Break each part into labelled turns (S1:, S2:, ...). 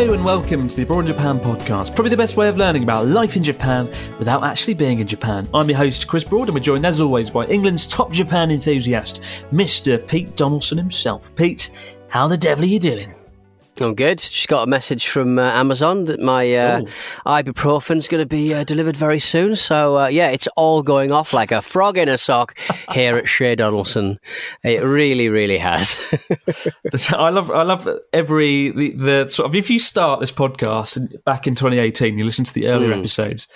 S1: Hello and welcome to the Abroad in Japan podcast, probably the best way of learning about life in Japan without actually being in Japan. I'm your host, Chris Broad, and we're joined as always by England's top Japan enthusiast, Mr. Pete Donaldson himself. Pete, how the devil are you doing?
S2: I'm good. Just got a message from uh, Amazon that my uh, ibuprofen's going to be uh, delivered very soon. So uh, yeah, it's all going off like a frog in a sock here at Chez Donaldson. It really, really has.
S1: I love, I love every the, the sort of. If you start this podcast back in 2018, you listen to the earlier
S2: Mm.
S1: episodes,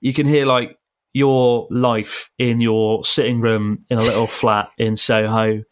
S1: you can hear like your life in your sitting room in a little flat in Soho.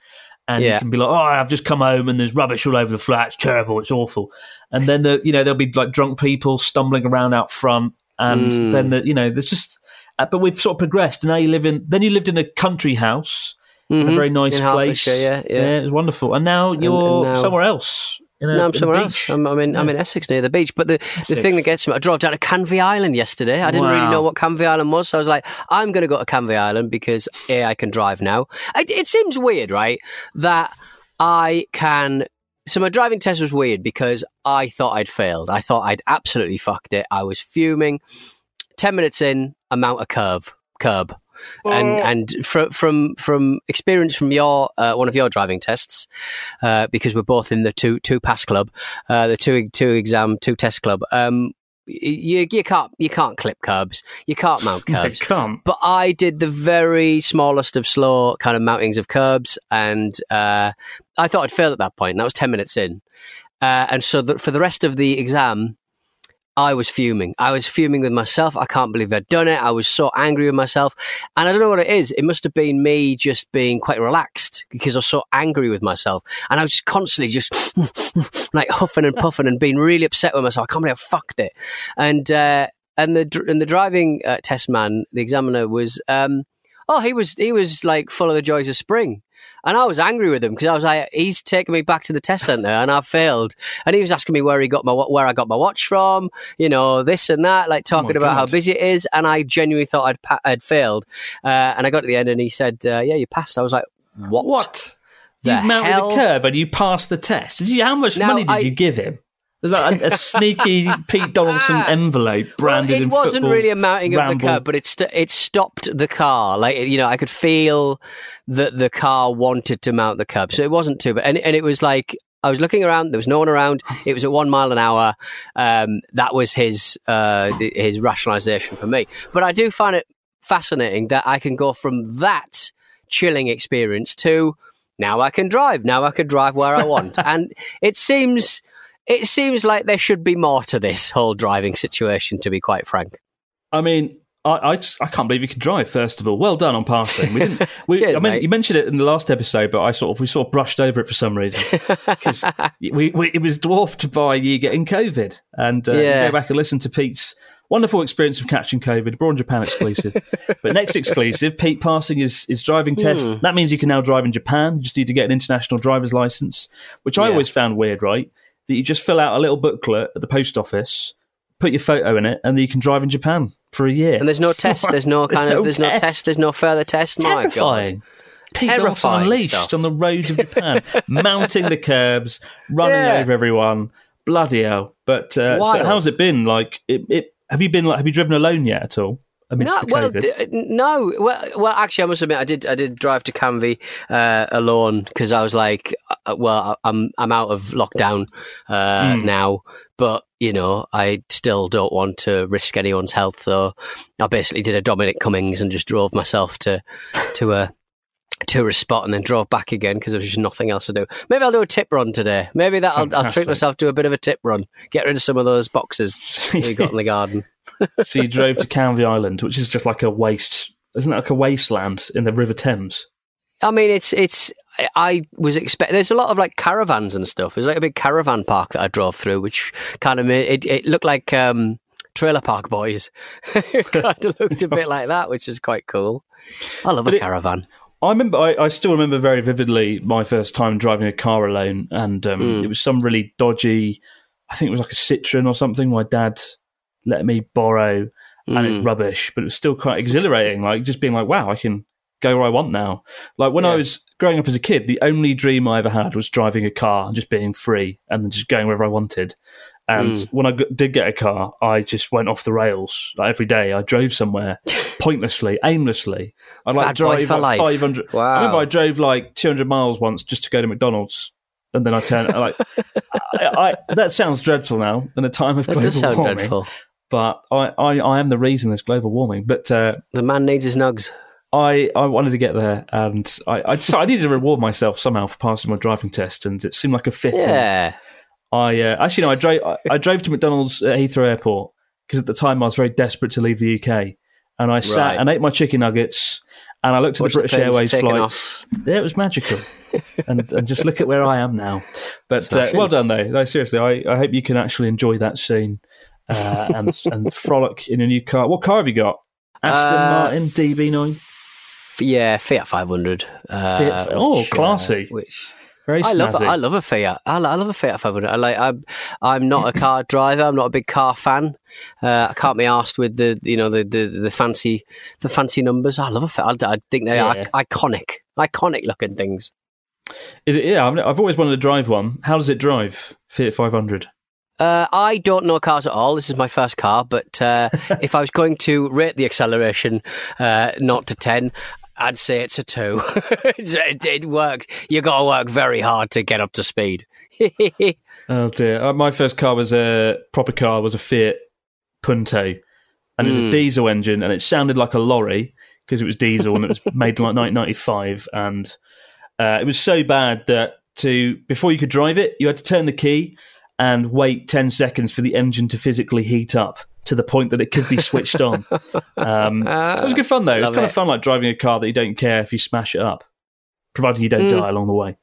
S1: And you can be like, oh, I've just come home and there's rubbish all over the flat. It's terrible. It's awful. And then the, you know, there'll be like drunk people stumbling around out front. And
S2: Mm.
S1: then the, you know, there's just, uh, but we've sort of progressed. And now you live in, then you lived in a country house in a
S2: Mhm.
S1: very nice
S2: In
S1: place.
S2: Hertfordshire, yeah, yeah.
S1: it was wonderful. And now you're
S2: now-
S1: somewhere else.
S2: No, I'm somewhere else. I'm, I'm in. I'm in Essex near the beach. But the, the thing that gets me, I drove down to Canvey Island yesterday. I didn't really know what Canvey Island was, so I was like, I'm going to go to Canvey Island because a I can drive now. It, it seems weird, right? That I can. So my driving test was weird because I thought I'd failed. I thought I'd absolutely fucked it. I was fuming. Ten minutes in, I mount a curve, curb, and and from from from experience from your uh, one of your driving tests, uh, because we're both in the two two pass club, uh, the two two exam two test club. Um, you you can't you can't clip curbs, you can't mount curbs.
S1: can't.
S2: But I did the very smallest of slow kind of mountings of curbs, and uh, I thought I'd failed at that point. And that was ten minutes in, uh, and so the, for the rest of the exam, I was fuming. I was fuming with myself. I can't believe I'd done it. I was so angry with myself, and I don't know what it is. It must have been me just being quite relaxed because I was so angry with myself, and I was just constantly just like huffing and puffing and being really upset with myself. I can't believe I fucked it, and. Uh, and the and the driving uh, test man, the examiner was, um, oh, he was he was like full of the joys of spring, and I was angry with him because I was like, he's taking me back to the test center and I failed, and he was asking me where he got my where I got my watch from, you know, this and that, like talking about how busy it is, and I genuinely thought I'd pa- I'd failed, uh, and I got to the end and he said, uh, yeah, you passed. I was like, what?
S1: What?
S2: The
S1: you mounted
S2: hell?
S1: a curb and you passed the test. Did you? How much
S2: Now,
S1: money did
S2: I-
S1: you give him? Was that a, a sneaky Pete Donaldson envelope branded
S2: well, it wasn't really a mounting of the
S1: ramble?
S2: curb, but it st- it stopped the car. Like you know, I could feel that the car wanted to mount the curb, so it wasn't too. But and and it was like I was looking around. There was no one around. It was at one mile an hour. Um, that was his uh, his rationalisation for me. But I do find it fascinating that I can go from that chilling experience to now I can drive. Now I can drive where I want, and it seems. It seems like there should be more to this whole driving situation, to be quite frank.
S1: I mean, I, I, just- I can't believe you can drive. First of all, well done on passing. We didn't. We,
S2: Cheers,
S1: I mean,
S2: mate.
S1: you mentioned it in the last episode, but I sort of we sort of brushed over it for some reason because we, we it was dwarfed by you getting COVID. And uh, you
S2: Yeah.
S1: go back and listen to Pete's wonderful experience of catching COVID. Abroad in Japan exclusive. but next exclusive, Pete passing his his driving test.
S2: Hmm.
S1: That means you can now drive in Japan. You just need to get an international driver's license, which I always found weird. Right, that you just fill out a little booklet at the post office. Put your photo in it, and then you can drive in Japan for a year.
S2: And there's no test. There's no
S1: There's
S2: kind
S1: no
S2: of. There's no
S1: test.
S2: test. There's no further test. My God.
S1: terrifying. Pete
S2: Terrifying
S1: unleashed
S2: stuff.
S1: on the roads of Japan, mounting the curbs, running
S2: Yeah.
S1: over everyone. Bloody hell! But uh, so how's it been? Like, it, it, have you been like? Have you driven alone yet at all? Amidst
S2: No,
S1: the
S2: well, d- no. Well, well, actually, I must admit, I did. I did drive to Canvey uh, alone because I was like, uh, well, I'm I'm out of lockdown uh,
S1: Hmm.
S2: now, but you know, I still don't want to risk anyone's health. So I basically did a Dominic Cummings and just drove myself to to a tourist spot and then drove back again because there was just nothing else to do. Maybe I'll do a tip run today. Maybe that I'll, I'll treat myself to a bit of a tip run. Get rid of some of those boxes we got in the garden.
S1: So you drove to Canvey Island, which is just like a waste. Isn't it like a wasteland in the River Thames?
S2: I mean, it's it's. I- was expect. There's a lot of like caravans and stuff. There's like a big caravan park that I drove through, which kind of made it. It looked like um, Trailer Park Boys. it kind of looked a bit like that, which is quite cool. I love
S1: But
S2: a
S1: it-
S2: caravan.
S1: I remember. I, I still remember very vividly my first time driving a car alone, and um,
S2: Mm.
S1: it was some really dodgy. I think it was like a Citroen or something. My dad let me borrow, and it's
S2: Mm.
S1: rubbish, but it was still quite exhilarating. Like just being like, "Wow, I can go where I want now." Like when I was growing up as a kid, the only dream I ever had was driving a car and just being free and then just going wherever I wanted. And
S2: Mm.
S1: when I g- did get a car, I just went off the rails. Like every day, I drove somewhere pointlessly, aimlessly. I'd like
S2: Bad
S1: drive like
S2: life.
S1: 500. I remember I drove like 200 miles once just to go to McDonald's. And then I turned like I, I, that sounds dreadful now in a time of
S2: That
S1: global
S2: does sound
S1: warming.
S2: dreadful.
S1: But I, I, I am the reason there's global warming. But uh,
S2: The man needs his nugs.
S1: I, I wanted to get there, and I, I, decided I needed to reward myself somehow for passing my driving test, and it seemed like a fit.
S2: Yeah.
S1: I uh, actually no, I drove I, I drove to McDonald's at Heathrow Airport because at the time I was very desperate to leave the UK, and I sat
S2: Right.
S1: and ate my chicken nuggets, and I looked at
S2: Watch
S1: the
S2: the
S1: British
S2: planes
S1: Airways flights. Yeah, it was magical, and and just look at where I am now. But uh, well done though. No, seriously, I, I hope you can actually enjoy that soon uh, and and frolic in a new car. What car have you got? Aston
S2: Uh,
S1: Martin DB9.
S2: F- Yeah, Fiat 500. Uh,
S1: Fiat- oh,
S2: which, uh,
S1: classy.
S2: which
S1: Very
S2: I love. I love a Fiat. I, love a Fiat 500. I like. I'm I'm not a car driver. I'm not a big car fan. Uh, I can't be asked with the you know the, the, the fancy the fancy numbers. I love a Fiat. I, I think they
S1: Yeah.
S2: are iconic, iconic looking things.
S1: Is it? Yeah, I've, I've always wanted to drive one. How does it drive? Fiat 500.
S2: Uh, I don't know cars at all. This is my first car, but uh, if I was going to rate the acceleration uh, not to ten, I'd say it's a two. It, it works. You got to work very hard to get up to speed.
S1: Oh dear! Uh, my first car was a proper car. Was a Fiat Punto, and it was a
S2: Mm.
S1: diesel engine, and it sounded like a lorry because it was diesel and it was made in like 1995, and uh, it was so bad that to before you could drive it, you had to turn the key and wait 10 seconds for the engine to physically heat up to the point that it could be switched on. Um, it was good fun though. It was kind
S2: it.
S1: of fun, like driving a car that you don't care if you smash it up, provided you don't
S2: Mm.
S1: die along the way.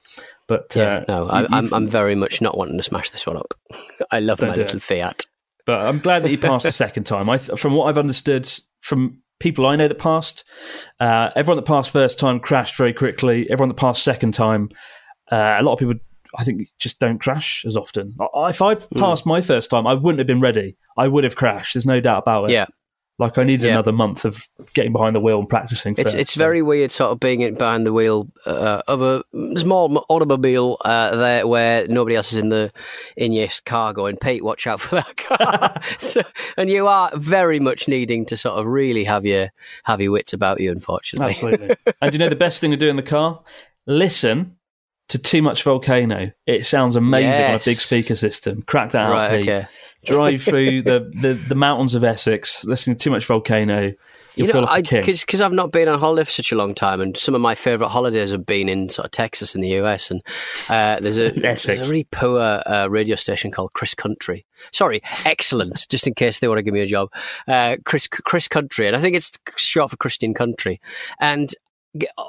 S1: But
S2: Yeah,
S1: uh,
S2: no, I, I'm I'm very much not wanting to smash this one up. I love my little
S1: it.
S2: Fiat.
S1: But I'm glad that you passed the second time. I, from what I've understood from people I know that passed, uh, everyone that passed first time crashed very quickly. Everyone that passed second time, uh, a lot of people, I think, just don't crash as often. If I'd
S2: Hmm.
S1: passed my first time, I wouldn't have been ready. I would have crashed. There's no doubt about it.
S2: Yeah,
S1: Like I needed
S2: Yeah.
S1: another month of getting behind the wheel and practicing.
S2: it's
S1: first,
S2: it's
S1: so-
S2: very weird, sort of being behind the wheel uh, of a small automobile uh, there where nobody else is in the in your car going, Pete, watch out for that car. so, and you are very much needing to sort of really have your have your wits about you. Unfortunately,
S1: Absolutely. and you know the best thing to do in the car? Listen to Too Much Volcano. It sounds amazing on a big speaker system. Crack that out,
S2: right?
S1: Pete.
S2: Okay.
S1: Drive through the, the, the mountains of Essex, listening to Too Much Volcano. You'll
S2: You
S1: feel
S2: know,
S1: like
S2: because I've not been on holiday for such a long time, and some of my favourite holidays have been in sort of Texas in the US. And uh, there's a there's a really poor uh, radio station called Chris Country. Sorry, excellent. just in case they want to give me a job, uh, Chris Chris Country, and I think it's short for Christian Country. And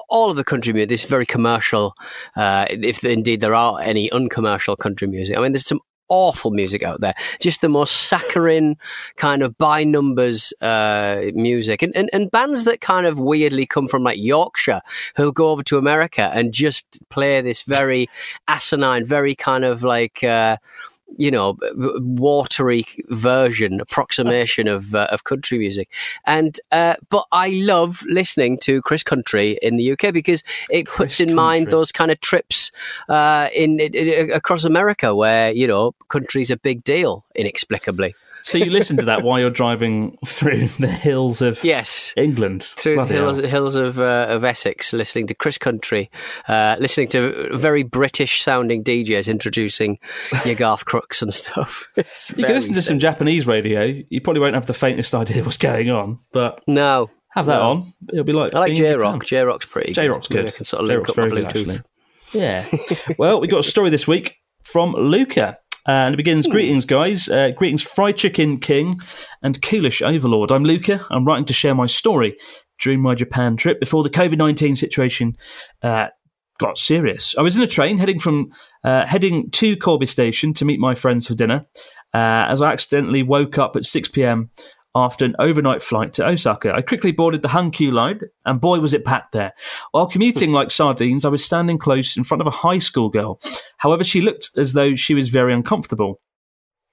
S2: all of the country music, this very commercial, uh, if indeed there are any uncommercial country music. I mean, there's some awful music out there. Just the most saccharine kind of by numbers uh, music, and, and and bands that kind of weirdly come from like Yorkshire, who'll go over to America and just play this very asinine, very kind of like. Uh, you know, watery version, approximation of uh, of country music. And uh, but I love listening to Chris Country in the UK because it
S1: Chris
S2: puts in mind those kind of trips uh, in, in, in- across America where you know country's a big deal inexplicably.
S1: So you listen to that while you're driving through the hills of
S2: Yes.
S1: England.
S2: Through
S1: Bloody
S2: the hills, hills of uh, of Essex, listening to Chris Country, uh, listening to very British sounding DJs introducing your Garth Brooks and stuff. It's
S1: You can listen to some. Japanese radio. You probably won't have the faintest idea what's going on, but
S2: No,
S1: have that
S2: No.
S1: on. It'll be like
S2: I like J Rock. J Rock's pretty.
S1: J Rock's
S2: Maybe
S1: good.
S2: I can sort of link
S1: J-Rock's
S2: up my
S1: very good. Yeah. well, we got a story this week from Luca. And it begins, greetings, guys. Uh, greetings, Fried Chicken King and Coolish Overlord. I'm Luca. I'm writing to share my story during my Japan trip before the COVID 19 situation uh, got serious. I was in a train heading from uh, heading to Kobe Station to meet my friends for dinner uh, as I accidentally woke up at 6 p.m. after an overnight flight to Osaka. I quickly boarded the Hankyu line, and boy, was it packed there. While commuting like sardines, I was standing close in front of a high school girl. However, she looked as though she was very uncomfortable.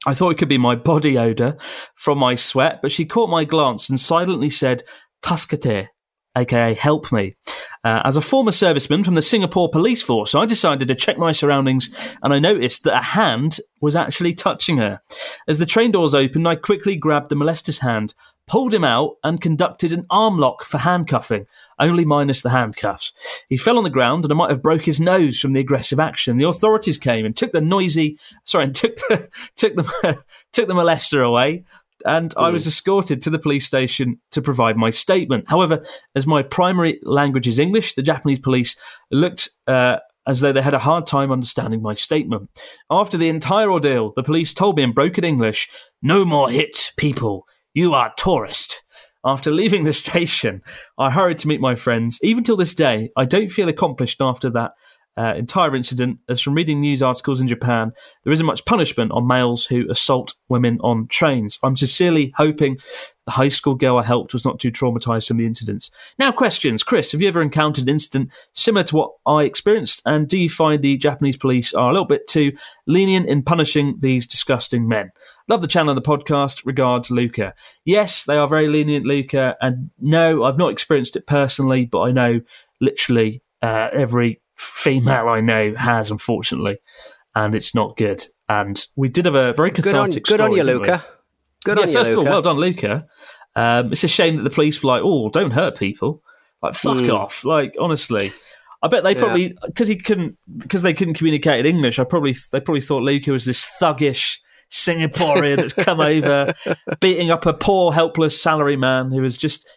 S1: I thought it could be my body odour from my sweat, but she caught my glance and silently said, Tasukete, aka help me. Uh, as a former serviceman from the Singapore police force, I decided to check my surroundings and I noticed that a hand was actually touching her. As the train doors opened, I quickly grabbed the molester's hand, pulled him out, and conducted an arm lock for handcuffing, only minus the handcuffs. He fell on the ground and I might have broke his nose from the aggressive action. The authorities came and took the noisy, sorry, and took the, took the, took the molester away and I was escorted to the police station to provide my statement. However, as my primary language is English, the Japanese police looked uh, as though they had a hard time understanding my statement. After the entire ordeal, the police told me in broken English, No more hit, people. You are tourist. After leaving the station, I hurried to meet my friends. Even till this day, I don't feel accomplished after that uh, entire incident, as from reading news articles in Japan, there isn't much punishment on males who assault women on trains. I'm sincerely hoping the high school girl I helped was not too traumatized from the incidents. Now, questions. Chris, have you ever encountered an incident similar to what I experienced? And do you find the Japanese police are a little bit too lenient in punishing these disgusting men? Love the channel and the podcast. Regards, Luca. Yes, they are very lenient, Luca. And no, I've not experienced it personally, but I know literally uh, every female I know has, unfortunately, and it's not good. And we did have a very
S2: Good on,
S1: cathartic
S2: good on you. Luca. Good
S1: yeah,
S2: on you,
S1: first
S2: Luca.
S1: of all, well done, Luca. Um, it's a shame that the police were like, "Oh, don't hurt people." Like, fuck
S2: Mm.
S1: off. Like, honestly, I bet they probably because he couldn't because they couldn't communicate in English. I probably they probably thought Luca was this thuggish Singaporean that's come over, beating up a poor, helpless salaryman who was just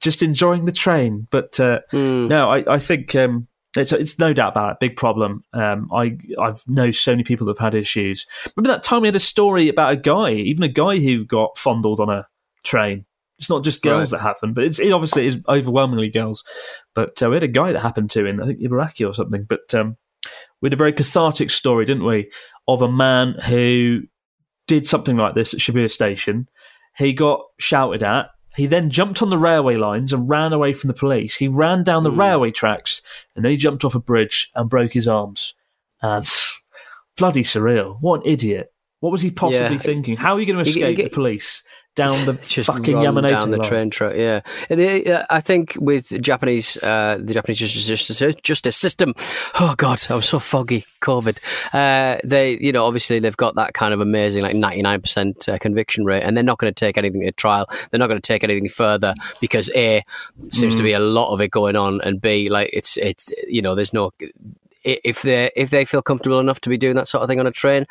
S1: just enjoying the train. But uh,
S2: Mm.
S1: no, I, I think um, it's it's no doubt about it. Big problem. Um, I I've know so many people that have had issues. Remember that time we had a story about a guy, even a guy who got fondled on a train. It's not just girls
S2: Right.
S1: that happen, but it's it obviously is overwhelmingly girls. But uh, we had a guy that happened to in I think Ibaraki or something. But um, we had a very cathartic story, didn't we, of a man who did something like this at Shibuya Station. He got shouted at. He then jumped on the railway lines and ran away from the police. He ran down the railway tracks and then he jumped off a bridge and broke his arms. And bloody surreal. What an idiot. What was he possibly
S2: Yeah.
S1: thinking? How are you going to
S2: You- you
S1: escape the police down the fucking
S2: down the
S1: line?
S2: train track. Yeah, And uh, I think with Japanese, uh, the Japanese justice, justice, justice system. Oh God, I'm so foggy. COVID. Uh, they, you know, obviously they've got that kind of amazing, like 99 percent uh, conviction rate, and they're not going to take anything to trial. They're not going to take anything further because a seems to be a lot of it going on, and b like it's it's you know there's no. If they if they feel comfortable enough to be doing that sort of thing on a train,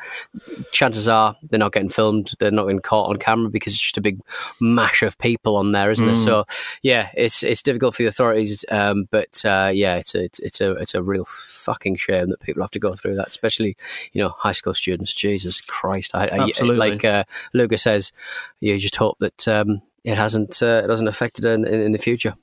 S2: chances are they're not getting filmed. They're not getting caught on camera because it's just a big mash of people on there, isn't it? So yeah, it's it's difficult for the authorities. Um, but uh, yeah, it's a, it's it's a it's a real fucking shame that people have to go through that, especially you know high school students. Jesus Christ! I, I-
S1: Absolutely.
S2: like uh, Luca says, you just hope that um, it hasn't uh, it hasn't affected her in, in, in the future.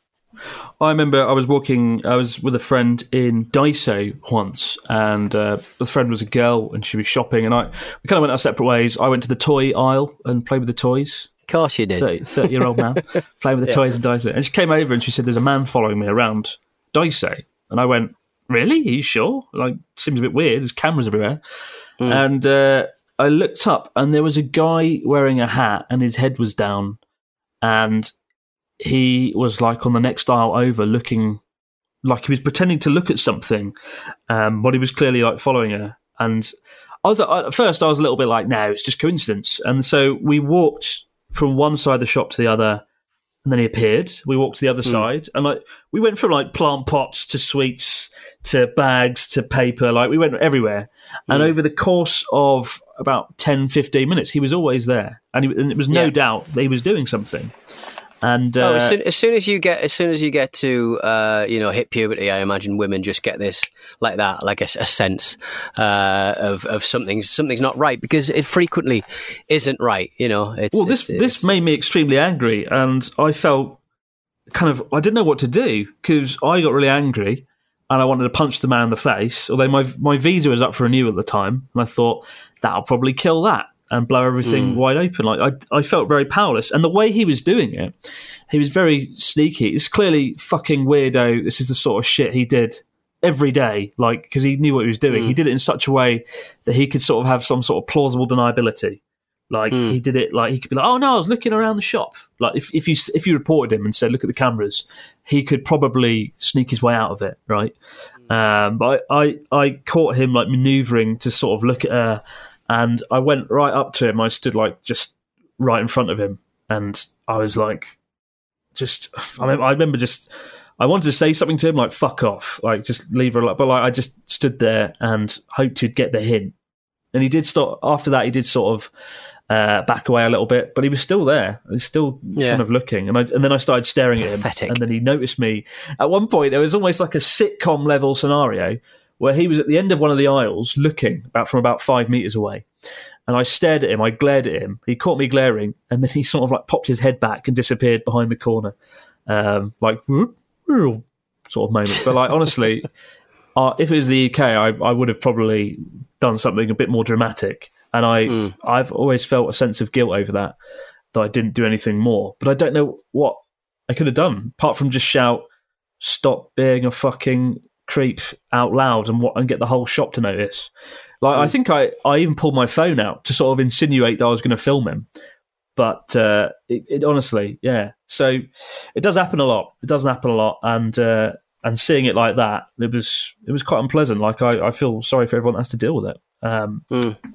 S1: I remember I was walking, I was with a friend in Daiso once, and uh, the friend was a girl, and she was shopping, and I we kind of went our separate ways. I went to the toy aisle and played with the toys.
S2: Of course, you did.
S1: 30 year old man playing with the toys in Daiso. And she came over and she said, There's a man following me around Daiso. And I went, Really? Are you sure? Like, seems a bit weird. There's cameras everywhere. And uh, I looked up and there was a guy wearing a hat and his head was down, and he was like on the next aisle over, looking like he was pretending to look at something, um, but he was clearly like following her. And I was at first I was a little bit like, no, it's just coincidence. And so we walked from one side of the shop to the other, and then he appeared. We walked to the other
S2: Hmm.
S1: side, and like we went from like plant pots to sweets to bags to paper. Like we went everywhere. And
S2: Hmm.
S1: over the course of about 10, 15 minutes, he was always there, and, he, and it was no
S2: Yeah.
S1: doubt that he was doing something. And
S2: Oh,
S1: uh,
S2: as, soon, as soon as you get, as soon as you get to, uh, you know, hit puberty, I imagine women just get this like that, like a, a sense uh, of of something's something's not right because it frequently isn't right. You know, it's
S1: well, this
S2: it's,
S1: this
S2: it's-
S1: made me extremely angry, and I felt kind of I didn't know what to do because I got really angry and I wanted to punch the man in the face. Although my my visa was up for renewal at the time, and I thought that'll probably kill that and blow everything mm. wide open. Like I I felt very powerless, and the way he was doing it, he was very sneaky. It's clearly fucking weirdo. This is the sort of shit he did every day, like because he knew what he was doing. He mm. did it in such a way that he could sort of have some sort of plausible deniability. Like mm. he did it, like he could be like, "Oh no, I was looking around the shop." Like if if you if you reported him and said, "Look at the cameras," he could probably sneak his way out of it, right? Um, but I, I I caught him like manoeuvring to sort of look at her, and I went right up to him. I stood like just right in front of him, and I was like, just I, mean, I remember just I wanted to say something to him like "fuck off," like just leave her alone. But like I just stood there and hoped he'd get the hint, and he did start. After that, he did sort of uh, back away a little bit, but he was still there. He was still
S2: Yeah.
S1: kind of looking, and I and then I started staring at him,
S2: Pathetic.
S1: and then he noticed me. At one point, there was almost like a sitcom level scenario where he was at the end of one of the aisles, looking about from about five meters away. And I stared at him. I glared at him. He caught me glaring, and then he sort of like popped his head back and disappeared behind the corner, um, like whoop, whoop, sort of moment. But like honestly, uh, if it was the UK, I, I would have probably done something a bit more dramatic. And I, I've always felt a sense of guilt over that, that I didn't do anything more. But I don't know what I could have done apart from just shout, "Stop being a fucking creep" out loud and what and get the whole shop to notice. Like I think I, I even pulled my phone out to sort of insinuate that I was going to film him. But uh, it, it honestly, yeah. So it does happen a lot. It doesn't happen a lot, and uh, and seeing it like that, it was it was quite unpleasant. Like I, I feel sorry for everyone that has to deal with it. Um,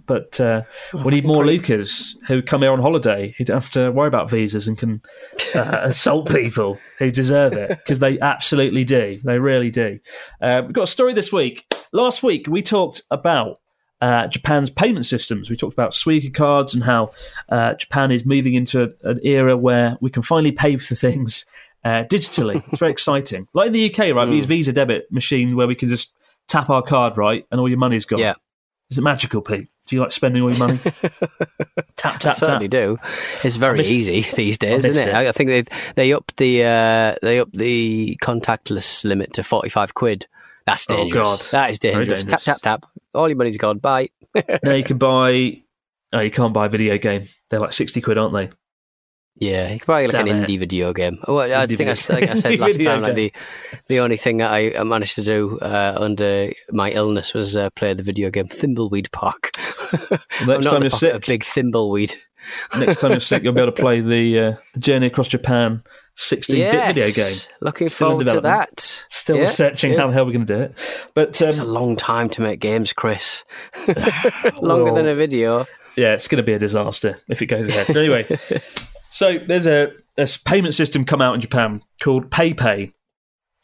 S1: But uh, we need more Lucas who come here on holiday who don't have to worry about visas and can uh, assault people who deserve it because they absolutely do. They really do. Uh, we've got a story this week. Last week we talked about uh, Japan's payment systems. We talked about Suica cards and how uh, Japan is moving into a, an era where we can finally pay for things uh, digitally. It's very exciting. Like in the UK, right? We use Visa debit machine where we can just tap our card, right, and all your money's gone.
S2: Yeah.
S1: Is it magical, Pete? Do you like spending all your money? tap,
S2: I
S1: tap,
S2: certainly
S1: tap.
S2: do. It's very
S1: miss-
S2: easy these days, isn't it?
S1: it.
S2: I, I think they they up the uh, they up the contactless limit to forty five quid. That's
S1: Oh,
S2: dangerous.
S1: God.
S2: That is dangerous.
S1: dangerous.
S2: Tap tap tap. All your money's gone. Bye.
S1: now you can buy. Oh, you can't buy a video game. They're like sixty quid, aren't they?
S2: Yeah, you could probably like
S1: Damn
S2: an
S1: it.
S2: indie video game. Oh, I think I, think I said last time like the the only thing that I managed to do uh, under my illness was uh, play the video game Thimbleweed Park.
S1: Next
S2: not
S1: time you're sick-
S2: big thimbleweed.
S1: Next time you're sick, you'll be able to play the uh, the Journey Across Japan sixteen-bit
S2: Yes,
S1: video game.
S2: Looking
S1: Still
S2: forward to that.
S1: Still
S2: Yeah,
S1: researching
S2: good.
S1: how the hell we're going to do it. But
S2: It's a
S1: um,
S2: long time to make games, Chris. Longer
S1: Well,
S2: than a video.
S1: yeah, it's going to be a disaster if it goes ahead. But anyway, so there's a, a payment system come out in Japan called PayPay,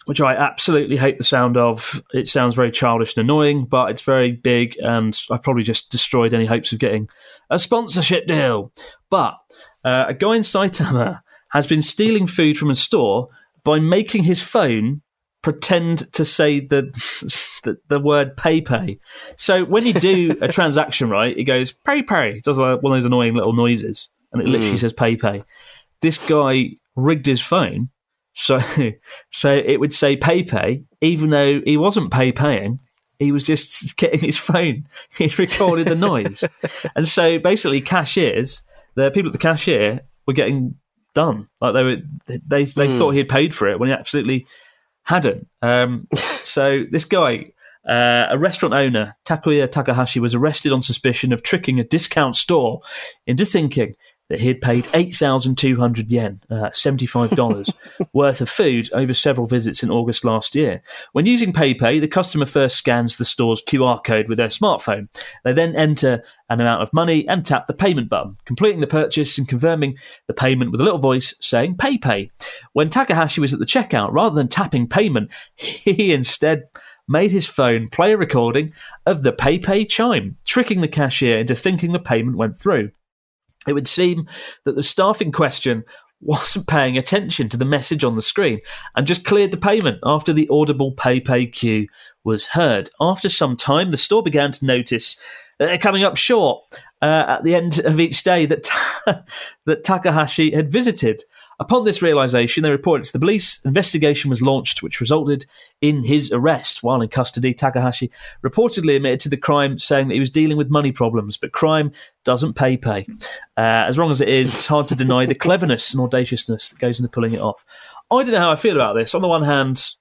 S1: which I absolutely hate the sound of. It sounds very childish and annoying, but it's very big, and I probably just destroyed any hopes of getting a sponsorship deal. But uh, a guy in Saitama has been stealing food from a store by making his phone pretend to say the the, the word PayPay. So when you do a transaction, right, it goes PayPay. It does like one of those annoying little noises, and it literally says PayPay. This guy rigged his phone so so it would say PayPay, even though he wasn't PayPaying. He was just getting his phone. He recorded the noise, and so basically, cashiers, the people at the cashier, were getting done. Like they were, they they thought he had paid for it when he absolutely hadn't. Um, so this guy Uh, a restaurant owner, Takuya Takahashi, was arrested on suspicion of tricking a discount store into thinking that he had paid 8,200 yen, uh, $75 worth of food over several visits in August last year. When using PayPay, the customer first scans the store's QR code with their smartphone. They then enter an amount of money and tap the payment button, completing the purchase and confirming the payment with a little voice saying PayPay. When Takahashi was at the checkout, rather than tapping payment, he instead made his phone play a recording of the PayPay chime, tricking the cashier into thinking the payment went through. It would seem that the staff in question wasn't paying attention to the message on the screen and just cleared the payment after the audible PayPay cue was heard. After some time, the store began to notice that they're coming up short uh, at the end of each day that that Takahashi had visited. Upon this realization, they reported to the police. Investigation was launched, which resulted in his arrest. While in custody, Takahashi reportedly admitted to the crime, saying that he was dealing with money problems. But crime doesn't pay pay. Uh, as wrong as it is, it's hard to deny the cleverness and audaciousness that goes into pulling it off. I don't know how I feel about this. On the one hand,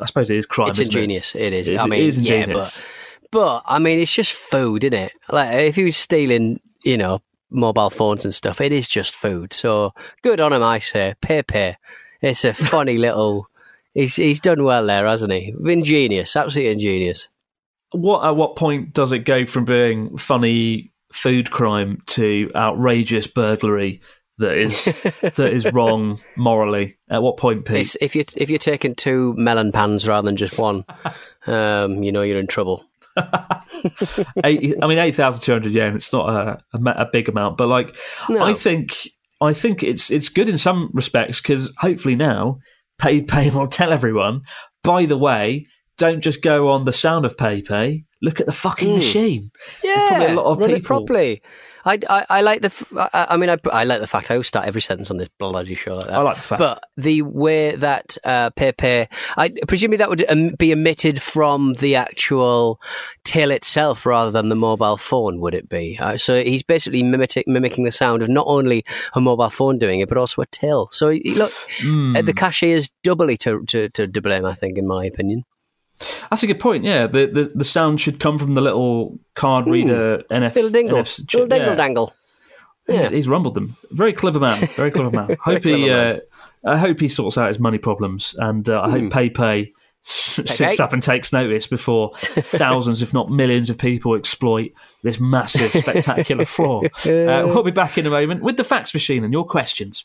S1: I suppose it is crime.
S2: It's ingenious.
S1: It?
S2: it is.
S1: It is.
S2: I mean,
S1: it is
S2: yeah, but but I mean, it's just food, isn't it? Like if he was stealing, you know, mobile phones and stuff, it is just food. So good on him, I say. Pay pay. It's a funny little. He's he's done well there, hasn't he? Ingenious, absolutely ingenious.
S1: what at what point does it go from being funny food crime to outrageous burglary that is that is wrong morally? At what point, Pete?
S2: It's, if you if you're taking two melon pans rather than just one, um, you know you're in trouble.
S1: eight, I mean, eight thousand two hundred yen. It's not a, a, a big amount, but like,
S2: No.
S1: I think I think it's it's good in some respects because hopefully now PayPay will tell everyone. By the way, don't just go on the sound of PayPay. Look at the fucking hmm. machine.
S2: Yeah,
S1: probably a lot of
S2: run it
S1: people-
S2: properly. I, I, I like the. f- I, I mean, I, I like the fact I always start every sentence on this bloody show like that.
S1: I like the fact.
S2: but the way that uh, PayPay, I presumably that would um, be emitted from the actual till itself rather than the mobile phone. Would it be? Uh, so he's basically mimicking mimicking the sound of not only a mobile phone doing it, but also a till. So he, look,
S1: Hmm.
S2: uh, the cashier is doubly to to to blame. I think, in my opinion.
S1: That's a good point. Yeah, the, the the sound should come from the little card reader NF.
S2: Little dingle,
S1: chip.
S2: little dingle dangle.
S1: Yeah, he's rumbled them. Very clever man. Very clever man. Hope he.
S2: clever
S1: Uh, I hope he sorts out his money problems, and uh, I hope PayPay s- sits up and takes notice before thousands, if not millions, of people exploit this massive, spectacular flaw. Uh, we'll be back in a moment with the fax machine and your questions.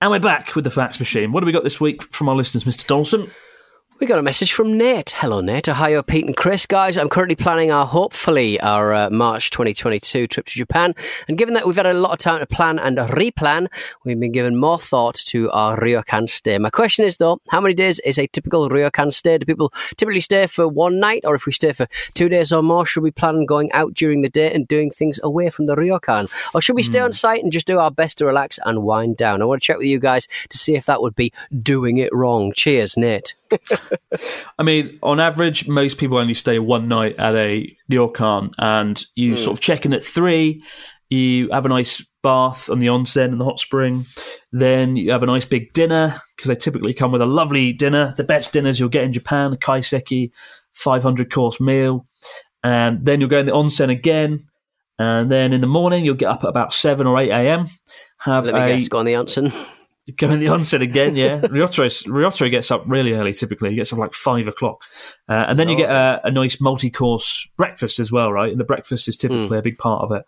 S1: And we're back with the fax machine. What have we got this week from our listeners, Mr. Dawson?
S2: We got a message from Nate. Hello, Nate. Ohio, Pete, and Chris. Guys, I'm currently planning our, hopefully, our uh, March 2022 trip to Japan. And given that we've had a lot of time to plan and replan, we've been given more thought to our ryokan stay. My question is, though, how many days is a typical ryokan stay? Do people typically stay for one night? Or if we stay for two days or more, should we plan on going out during the day and doing things away from the ryokan? Or should we stay on site and just do our best to relax and wind down? I want to check with you guys to see if that would be doing it wrong. Cheers, Nate.
S1: I mean, on average, most people only stay one night at a ryokan, and you hmm. sort of check in at three. You have a nice bath on the onsen and the hot spring. Then you have a nice big dinner because they typically come with a lovely dinner, the best dinners you'll get in Japan, a kaiseki, 500 course meal. And then you'll go in the onsen again. And then in the morning, you'll get up at about 7 or 8 a.m. Have
S2: Let me
S1: a
S2: guess, go on the onsen.
S1: Go in the onsen again, yeah. Ryotaro, Ryotaro gets up really early typically. He gets up like five o'clock. Uh, and then you get a, a nice multi course breakfast as well, right? And the breakfast is typically a big part of it.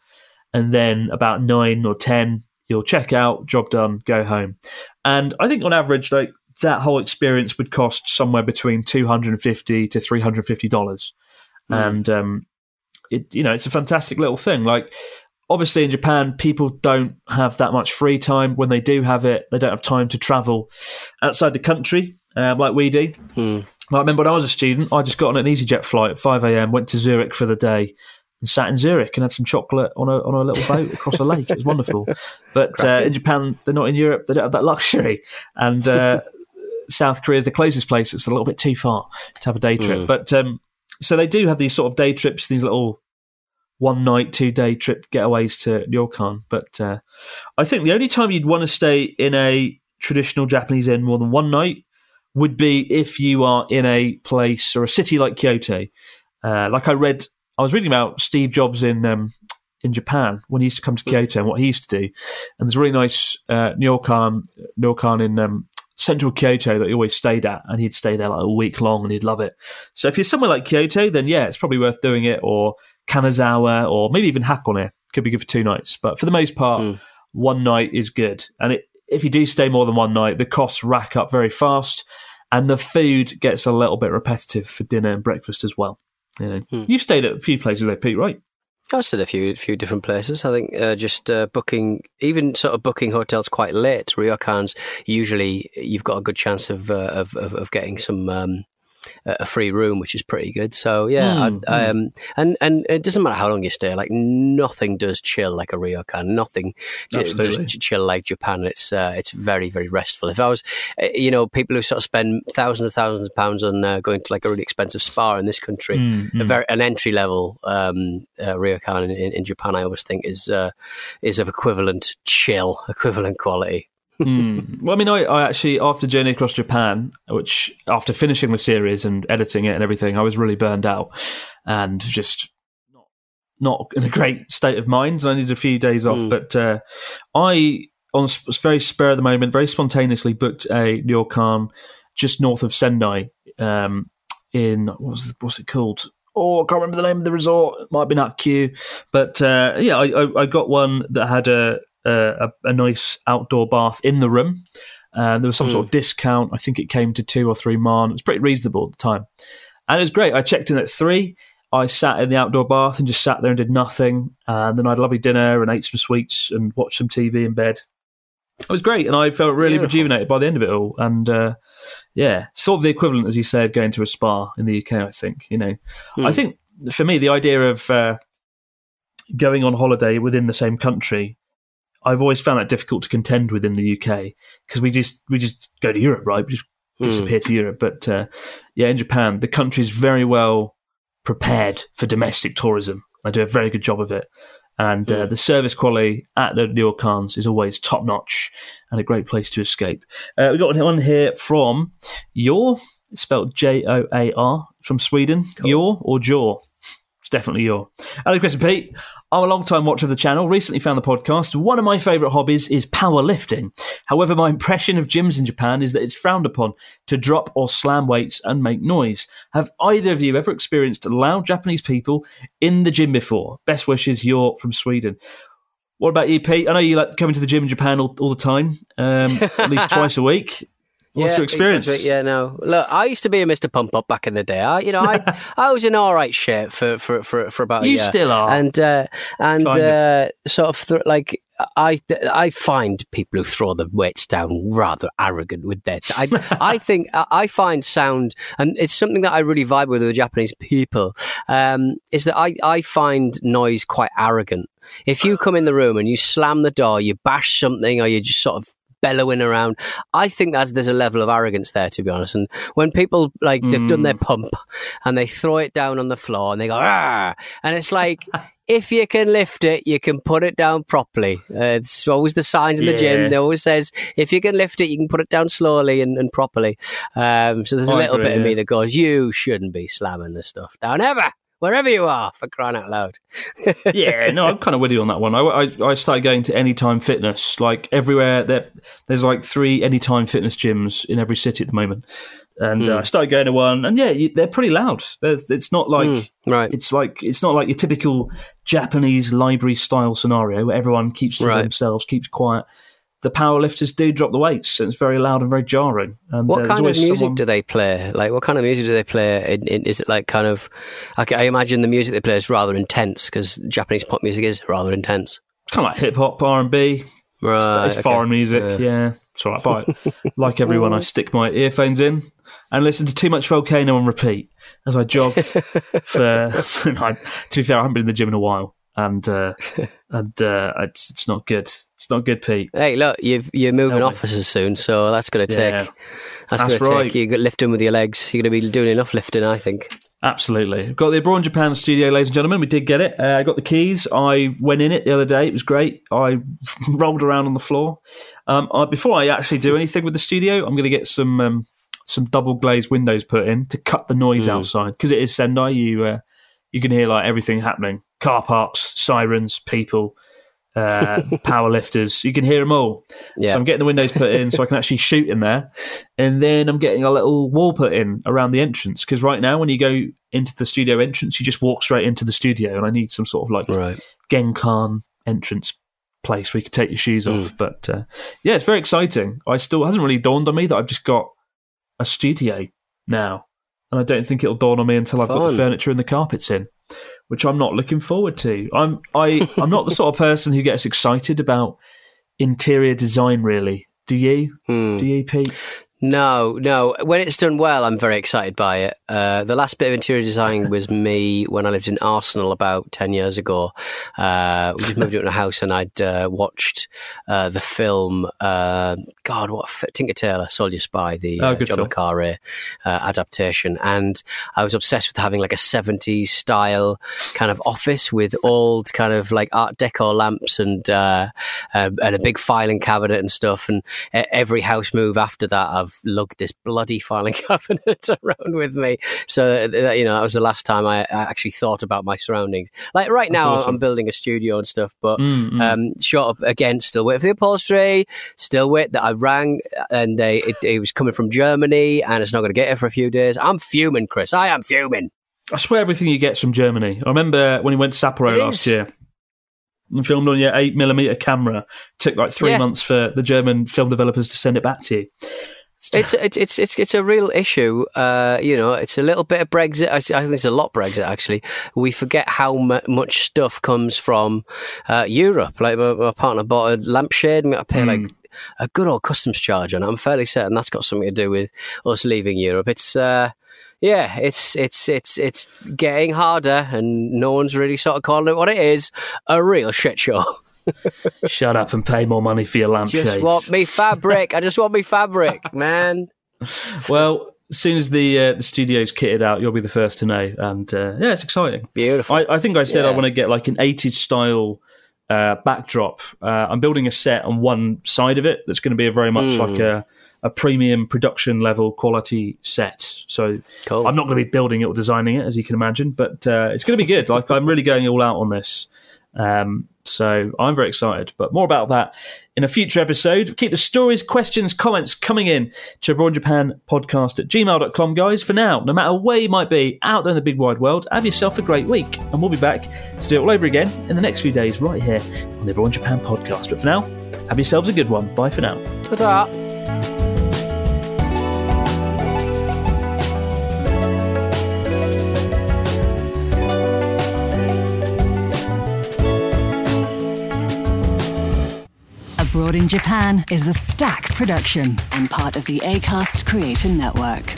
S1: And then about nine or 10, you'll check out, job done, go home. And I think on average, like that whole experience would cost somewhere between 250 to $350. And, um, it, you know, it's a fantastic little thing. Like, obviously in Japan, people don't have that much free time. When they do have it, they don't have time to travel outside the country um, like we do.
S2: Hmm.
S1: I remember when I was a student, I just got on an EasyJet flight at 5 a.m., went to Zurich for the day, and sat in Zurich and had some chocolate on a on a little boat across a lake. It was wonderful. But uh, in Japan, they're not in Europe. They don't have that luxury. And uh, South Korea is the closest place. It's a little bit too far to have a day trip.
S2: Mm.
S1: But um, so they do have these sort of day trips, these little one night, two day trip getaways to Ryokan. But uh, I think the only time you'd want to stay in a traditional Japanese inn more than one night would be if you are in a place or a city like Kyoto. Uh, like I read, I was reading about Steve Jobs in um, in Japan when he used to come to Kyoto and what he used to do. And there's a really nice uh, Ryokan, Ryokan in um, central Kyoto that he always stayed at, and he'd stay there like a week long and he'd love it. So if you're somewhere like Kyoto, then yeah, it's probably worth doing it. Or Kanazawa, or maybe even Hakone could be good for two nights. But for the most part, one night is good. And it, if you do stay more than one night, the costs rack up very fast, and the food gets a little bit repetitive for dinner and breakfast as well. You know, you've stayed at a few places there, Pete, right?
S2: I've stayed a few few different places. I think uh, just uh, booking, even sort of booking hotels quite late. Ryokans usually you've got a good chance of uh, of, of of getting some. Um, a free room, which is pretty good. So yeah,
S1: Mm,
S2: I, um, and and it doesn't matter how long you stay. Like nothing does chill like a ryokan. Nothing
S1: Absolutely.
S2: does chill like Japan. It's uh, it's very very restful. If I was, uh, you know, people who sort of spend thousands and thousands of pounds on uh, going to like a really expensive spa in this country,
S1: Mm,
S2: a
S1: mm.
S2: very an entry level um, uh, ryokan in, in, in Japan, I always think is uh, is of equivalent chill, equivalent quality.
S1: Hmm. Well, I mean, I, I actually, after Journey Across Japan, which after finishing the series and editing it and everything, I was really burned out and just not, not in a great state of mind. And I needed a few days off.
S2: Mm.
S1: But uh, I, on very spur of the moment, very spontaneously booked a ryokan just north of Sendai um, in, what was, what's it called? Oh, I can't remember the name of the resort. It might have been Akiu. But uh, yeah, I, I, I got one that had a, a, a nice outdoor bath in the room. Uh, there was some
S2: Hmm.
S1: sort of discount. I think it came to two or three man. It was pretty reasonable at the time. And it was great. I checked in at three. I sat in the outdoor bath and just sat there and did nothing. And then I had a lovely dinner and ate some sweets and watched some TV in bed. It was great. And I felt really
S2: Beautiful.
S1: rejuvenated by the end of it all. And uh, yeah, sort of the equivalent, as you say, of going to a spa in the UK, I think. You know,
S2: Hmm.
S1: I think for me, the idea of uh, going on holiday within the same country I've always found that difficult to contend with in the UK because we just we just go to Europe, right? We just disappear to Europe. But uh, yeah, in Japan, the country is very well prepared for domestic tourism. They do a very good job of it. And uh, the service quality at the ryokans is always top notch and a great place to escape. Uh, we've got one here from it's spelled J O A R, from Sweden. Yor or Jaw? It's definitely your. Hello, Chris and Pete. I'm a long time watcher of the channel. Recently found the podcast. One of my favourite hobbies is powerlifting. However, my impression of gyms in Japan is that it's frowned upon to drop or slam weights and make noise. Have either of you ever experienced loud Japanese people in the gym before? Best wishes, you're from Sweden. What about you, Pete? I know you like coming to the gym in Japan all, all the time, um, at least twice a week. What's
S2: yeah,
S1: your experience?
S2: exactly. Yeah, no. Look, I used to be a Mr. Pump Up back in the day. I, you know, I, I was in all right shape for, for, for, for about a
S1: You
S2: year.
S1: still are.
S2: And, uh, and, uh, sort of th- like, I, I find people who throw the weights down rather arrogant with that. I, I think, I I find sound, and it's something that I really vibe with with the Japanese people, um, is that I, I find noise quite arrogant. If you come in the room and you slam the door, you bash something, or you just sort of bellowing around. I think that there's a level of arrogance there, to be honest. And when people like they've done their pump and they throw it down on the floor and they go, ah, and it's like. If you can lift it, you can put it down properly. Uh, it's always the signs in the
S1: Yeah.
S2: gym. They always says, if you can lift it, you can put it down slowly and, and properly. Um, so there's a
S1: I
S2: little
S1: agree,
S2: bit of me that goes, you shouldn't be slamming this stuff down ever, wherever you are, for crying out loud.
S1: yeah, no, I'm kind of with you on that one. I, I, I started going to Anytime Fitness, like everywhere. There, there's like three Anytime Fitness gyms in every city at the moment, and uh, I started going to one, and yeah, you, they're pretty loud. There's, it's not like
S2: Mm, right.
S1: it's like it's not like your typical Japanese library style scenario where everyone keeps to
S2: Right.
S1: themselves, keeps quiet. The powerlifters do drop the weights, and it's very loud and very jarring. And uh,
S2: What
S1: there's
S2: kind of music
S1: someone-
S2: do they play? Like, what kind of music do they play? In, in, is it like kind of? I, I imagine the music they play is rather intense because Japanese pop music is rather intense.
S1: It's kind of like hip hop, R and B.
S2: Right,
S1: it's
S2: okay.
S1: foreign music. Yeah, it's all right. But like everyone, I stick my earphones in and listen to too much Volcano on repeat as I jog. for to be fair, I haven't been in the gym in a while, and uh, and uh, it's it's not good. It's not good, Pete.
S2: Hey, look, you've, you're moving
S1: No
S2: offices soon, so that's going to take.
S1: Yeah.
S2: That's,
S1: That's
S2: going to take. You're lifting with your legs. You're going to be doing enough lifting, I think.
S1: Absolutely. Got the Abroad Japan studio, ladies and gentlemen. We did get it. Uh, I got the keys. I went in it the other day. It was great. I rolled around on the floor. Um, I, before I actually do anything with the studio, I'm going to get some um, some double glazed windows put in to cut the noise outside because it is Sendai. You uh, you can hear like everything happening: car parks, sirens, people, uh, power lifters. You can hear them all.
S2: Yeah.
S1: So I'm getting the windows put in so I can actually shoot in there. And then I'm getting a little wall put in around the entrance because right now, when you go into the studio entrance, you just walk straight into the studio. And I need some sort of like
S2: Right.
S1: Genkan entrance place where you can take your shoes
S2: Hmm.
S1: off. But uh, yeah, it's very exciting. I still hasn't really dawned on me that I've just got a studio now. And I don't think it'll dawn on me until I've got the furniture and the carpets in, which I'm not looking forward to. I'm I I'm not the sort of person who gets excited about interior design. Really, do you?
S2: Hmm.
S1: Do you, Pete?
S2: No, no. When it's done well, I'm very excited by it. Uh, the last bit of interior design was me when I lived in Arsenal about 10 years ago. Uh, we just moved into a house and I'd uh, watched uh, the film, uh, God, what, f- Tinker Tailor, Soldier Spy, the
S1: Oh,
S2: uh, John
S1: film.
S2: Le Carre uh, adaptation. And I was obsessed with having like a 70s style kind of office with old kind of like Art Deco lamps and, uh, uh, and a big filing cabinet and stuff. And every house move after that, I've lugged this bloody filing cabinet around with me. So, you know, that was the last time I, I actually thought about my surroundings. Like right now,
S1: awesome.
S2: I'm building a studio and stuff, but
S1: Mm, mm.
S2: um, short up again, still wait for the upholstery, still wait that I rang and they, it, it was coming from Germany and it's not going to get here for a few days. I'm fuming, Chris. I am fuming.
S1: I swear everything you get's from Germany. I remember when we went to Sapporo
S2: It
S1: last year. And filmed on your eight millimeter camera. took like three
S2: Yeah.
S1: months for the German film developers to send it back to you.
S2: It's it's it's it's, it's a real issue. Uh, you know, it's a little bit of Brexit. I, I think it's a lot Brexit actually. We forget how mu- much stuff comes from uh, Europe. Like my, my partner bought a lampshade and I pay like a good old customs charge and. I'm fairly certain that's got something to do with us leaving Europe. It's uh, yeah, it's it's it's it's getting harder, and no one's really sort of calling it what it is—a real shit show.
S1: Shut up and pay more money for your lampshades.
S2: Just want me fabric. I just want me fabric, man.
S1: well, as soon as the uh, the studio's kitted out, you'll be the first to know, and uh, yeah, it's exciting.
S2: Beautiful.
S1: I, I think I said I want to get like an 80s style uh, backdrop. Uh, I'm building a set on one side of it that's going to be a very much
S2: Mm.
S1: like a, a premium production level quality set. So I'm not going to be building it or designing it, as you can imagine, but uh, it's going to be good. Like I'm really going all out on this. Um, so I'm very excited, but more about that in a future episode. Keep the stories, questions, comments coming in to Abroad Japan podcast at gmail.com, guys. For now, no matter where you might be out there in the big wide world, have yourself a great week. And we'll be back to do it all over again in the next few days, right here on the Abroad Japan podcast. But for now, have yourselves a good one. Bye for now.
S2: Ta-ta.
S3: Abroad in Japan is a Stak production and part of the ACAST Creator Network.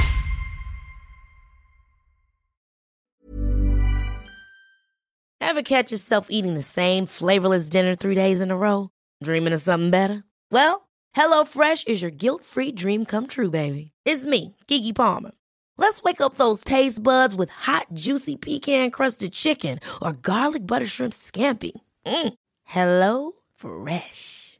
S4: Ever catch yourself eating the same flavorless dinner three days in a row? Dreaming of something better? Well, HelloFresh is your guilt-free dream come true, baby. It's me, Keke Palmer. Let's wake up those taste buds with hot, juicy pecan-crusted chicken or garlic butter shrimp scampi. Mm. Hello Fresh.